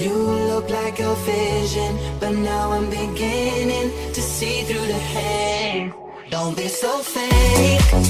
You look like a vision, but now I'm beginning to see through the haze. Don't be so fake.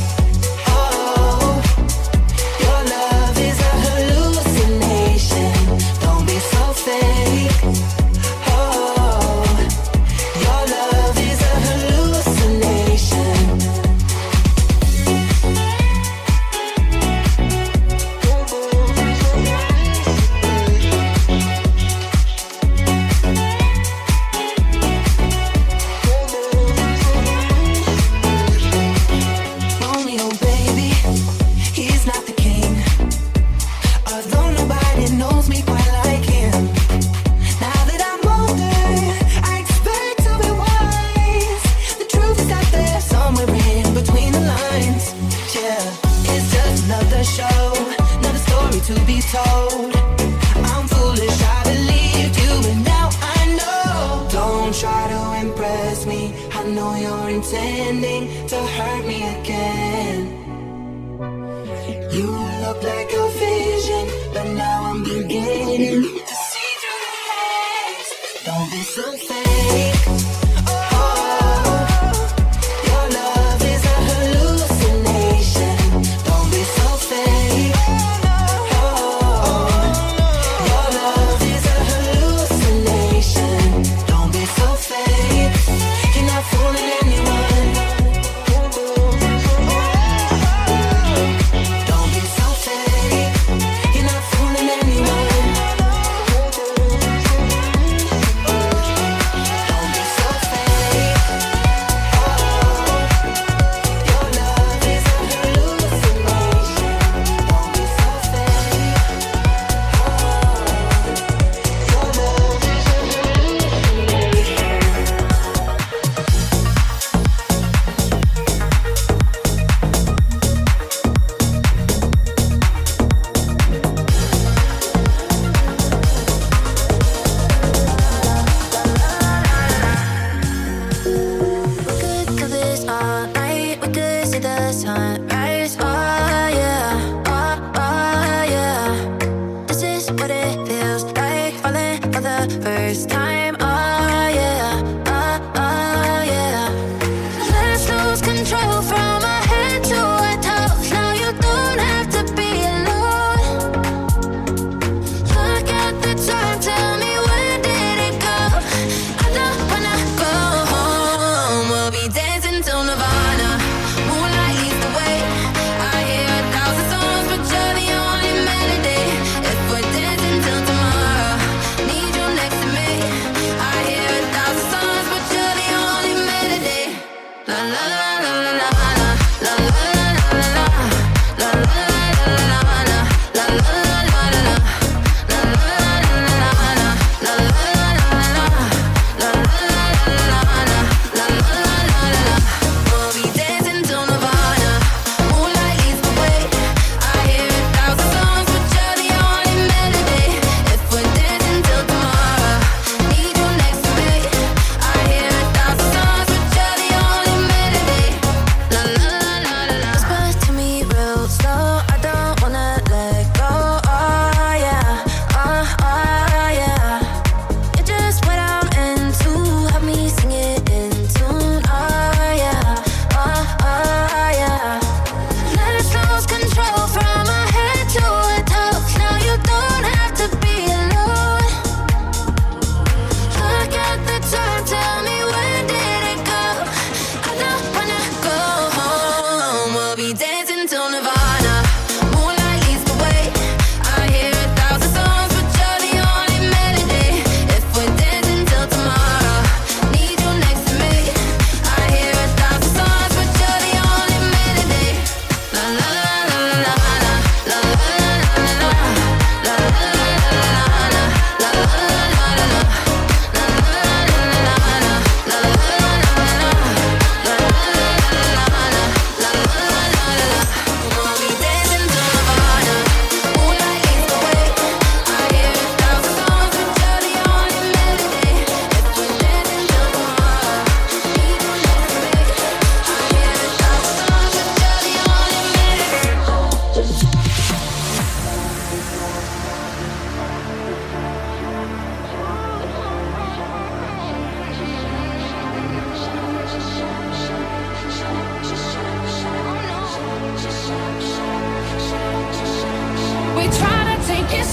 something.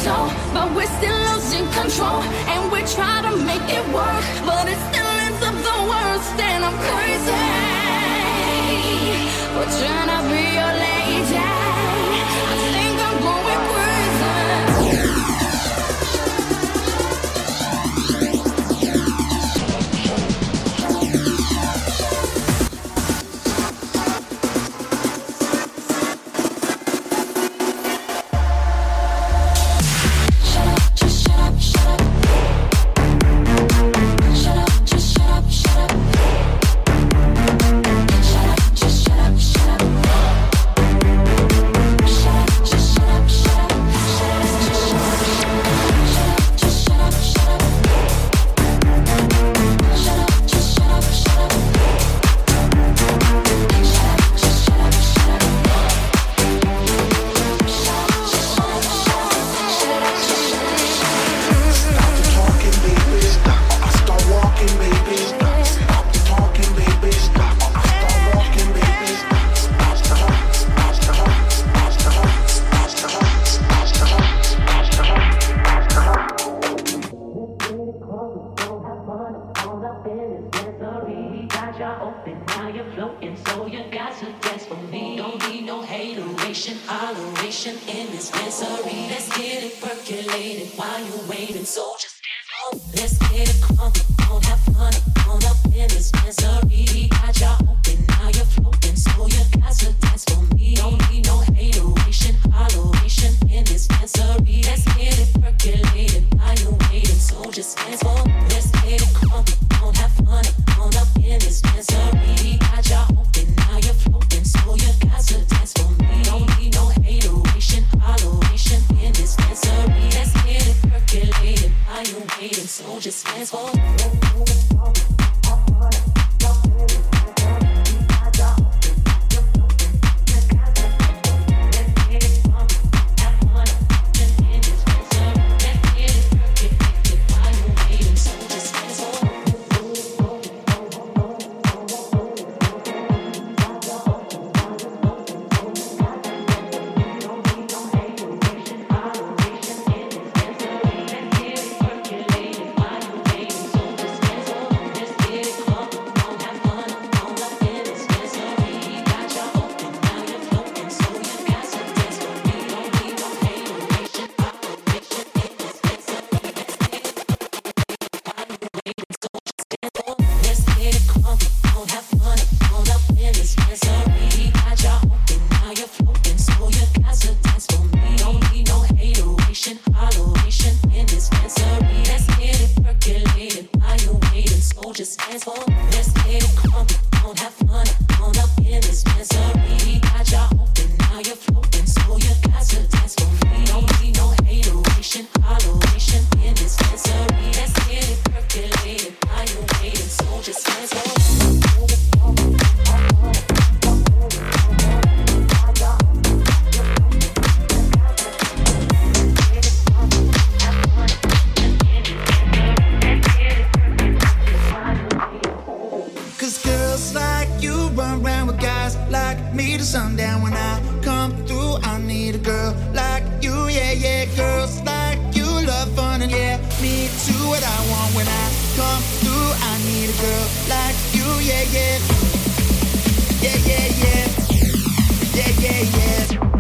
so, but we're still losing control. And we try to make it work, but it still ends up the worst. And I'm crazy for trying to be your lady. what I want when I come through. I need a girl like you, yeah, yeah. Yeah, yeah, yeah. Yeah, yeah, yeah.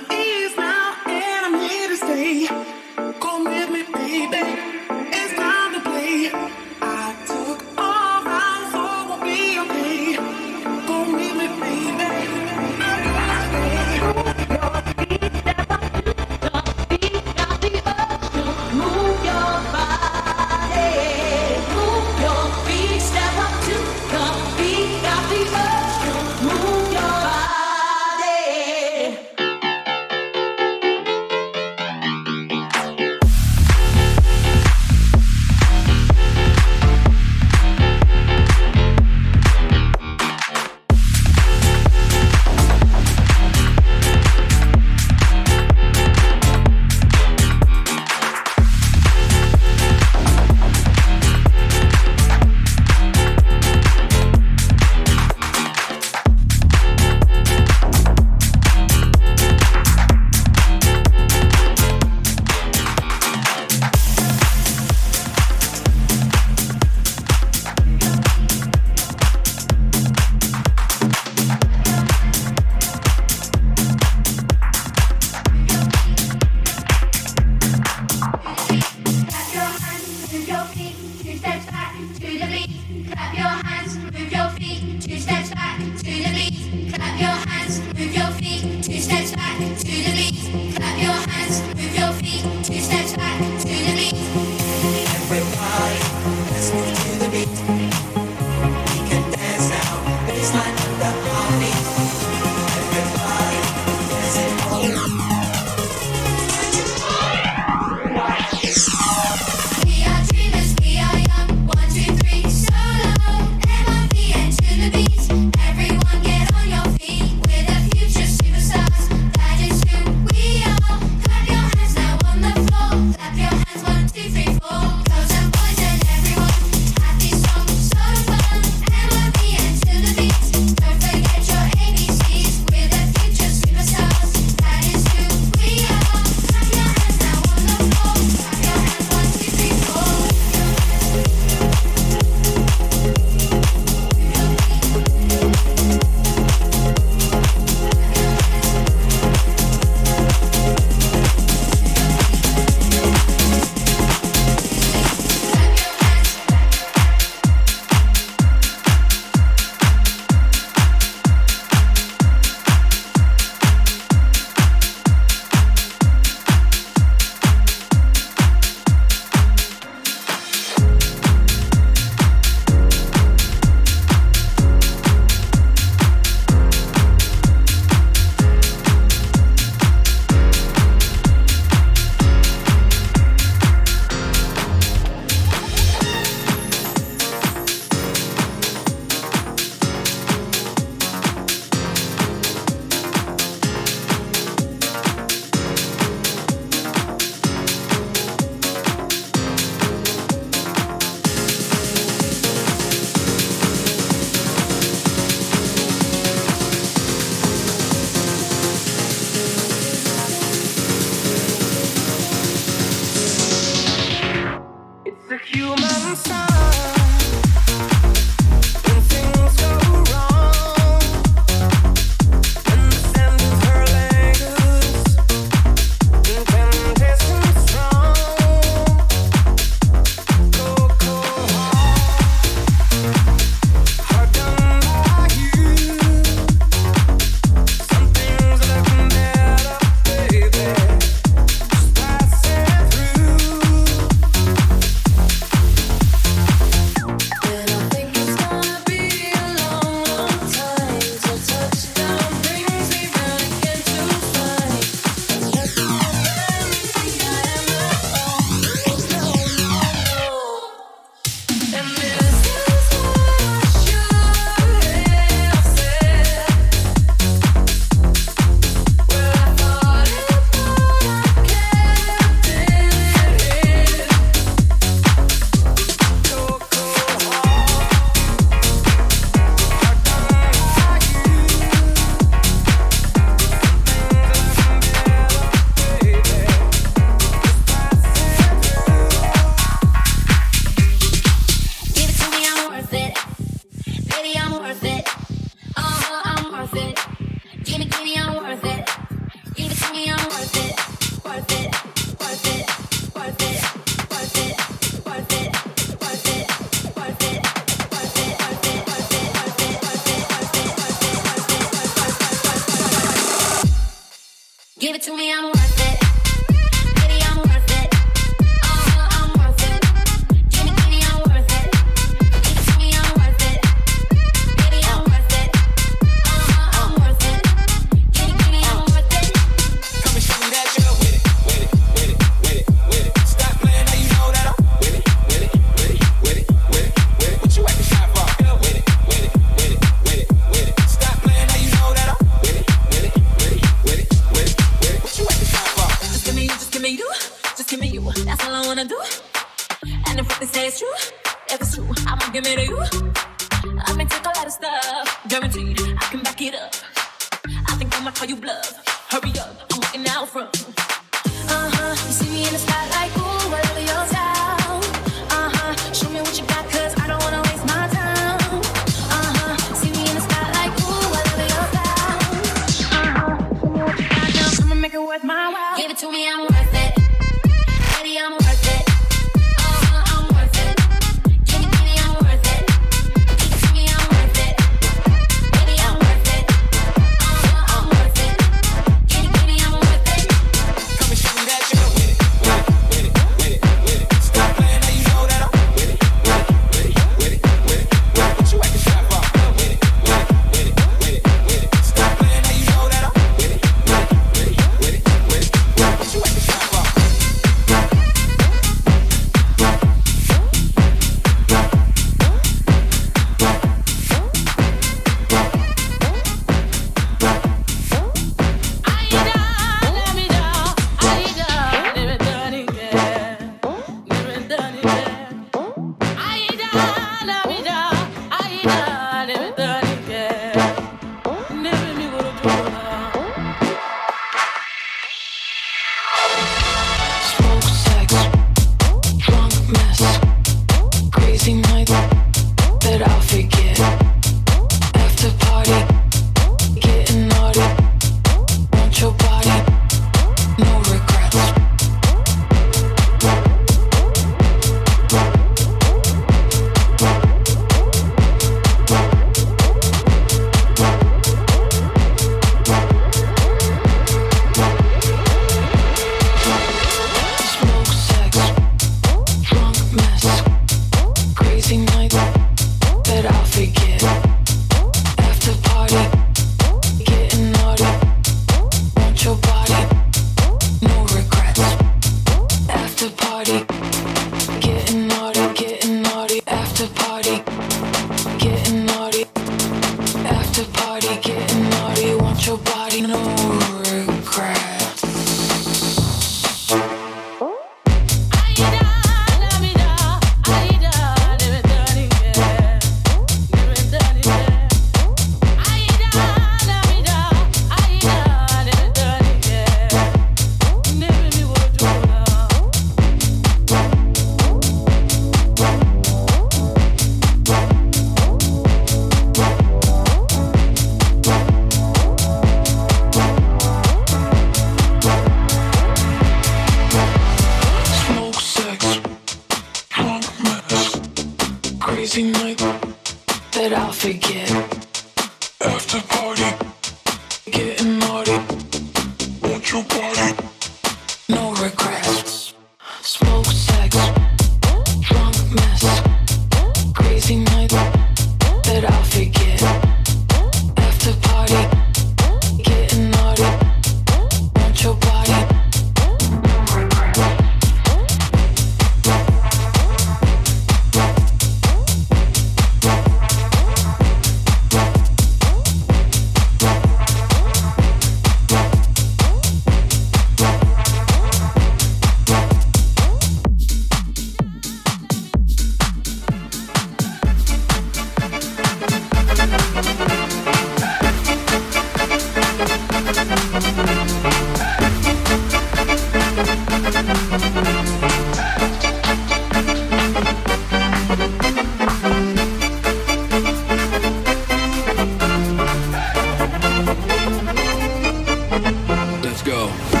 Go.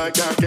Like. I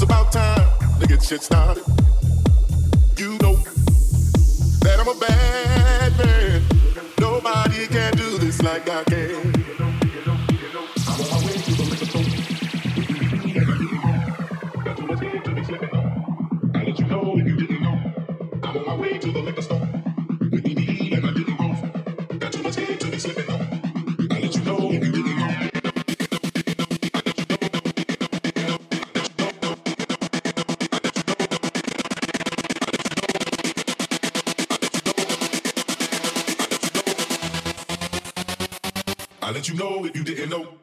It's about time to get shit started. You know that I'm a bad man. Nobody can do this like I can. nigga, know.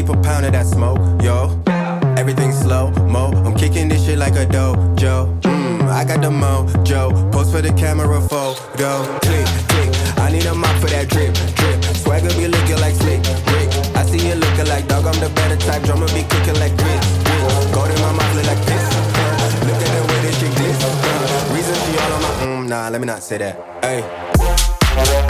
keep a pound of that smoke, yo. Everything slow mo, I'm kicking this shit like a dojo. Mmm, I got the mojo. Post for the camera photo. Click, click. I need a mop for that drip, drip. Swagger be looking like slick, brick. I see you looking like dog, I'm the better type. Drummer be kicking like grits, grits. Gold in my mouth look like this. Look at the way this shit glitz. Reason she all on my, mm, nah, let me not say that. Hey.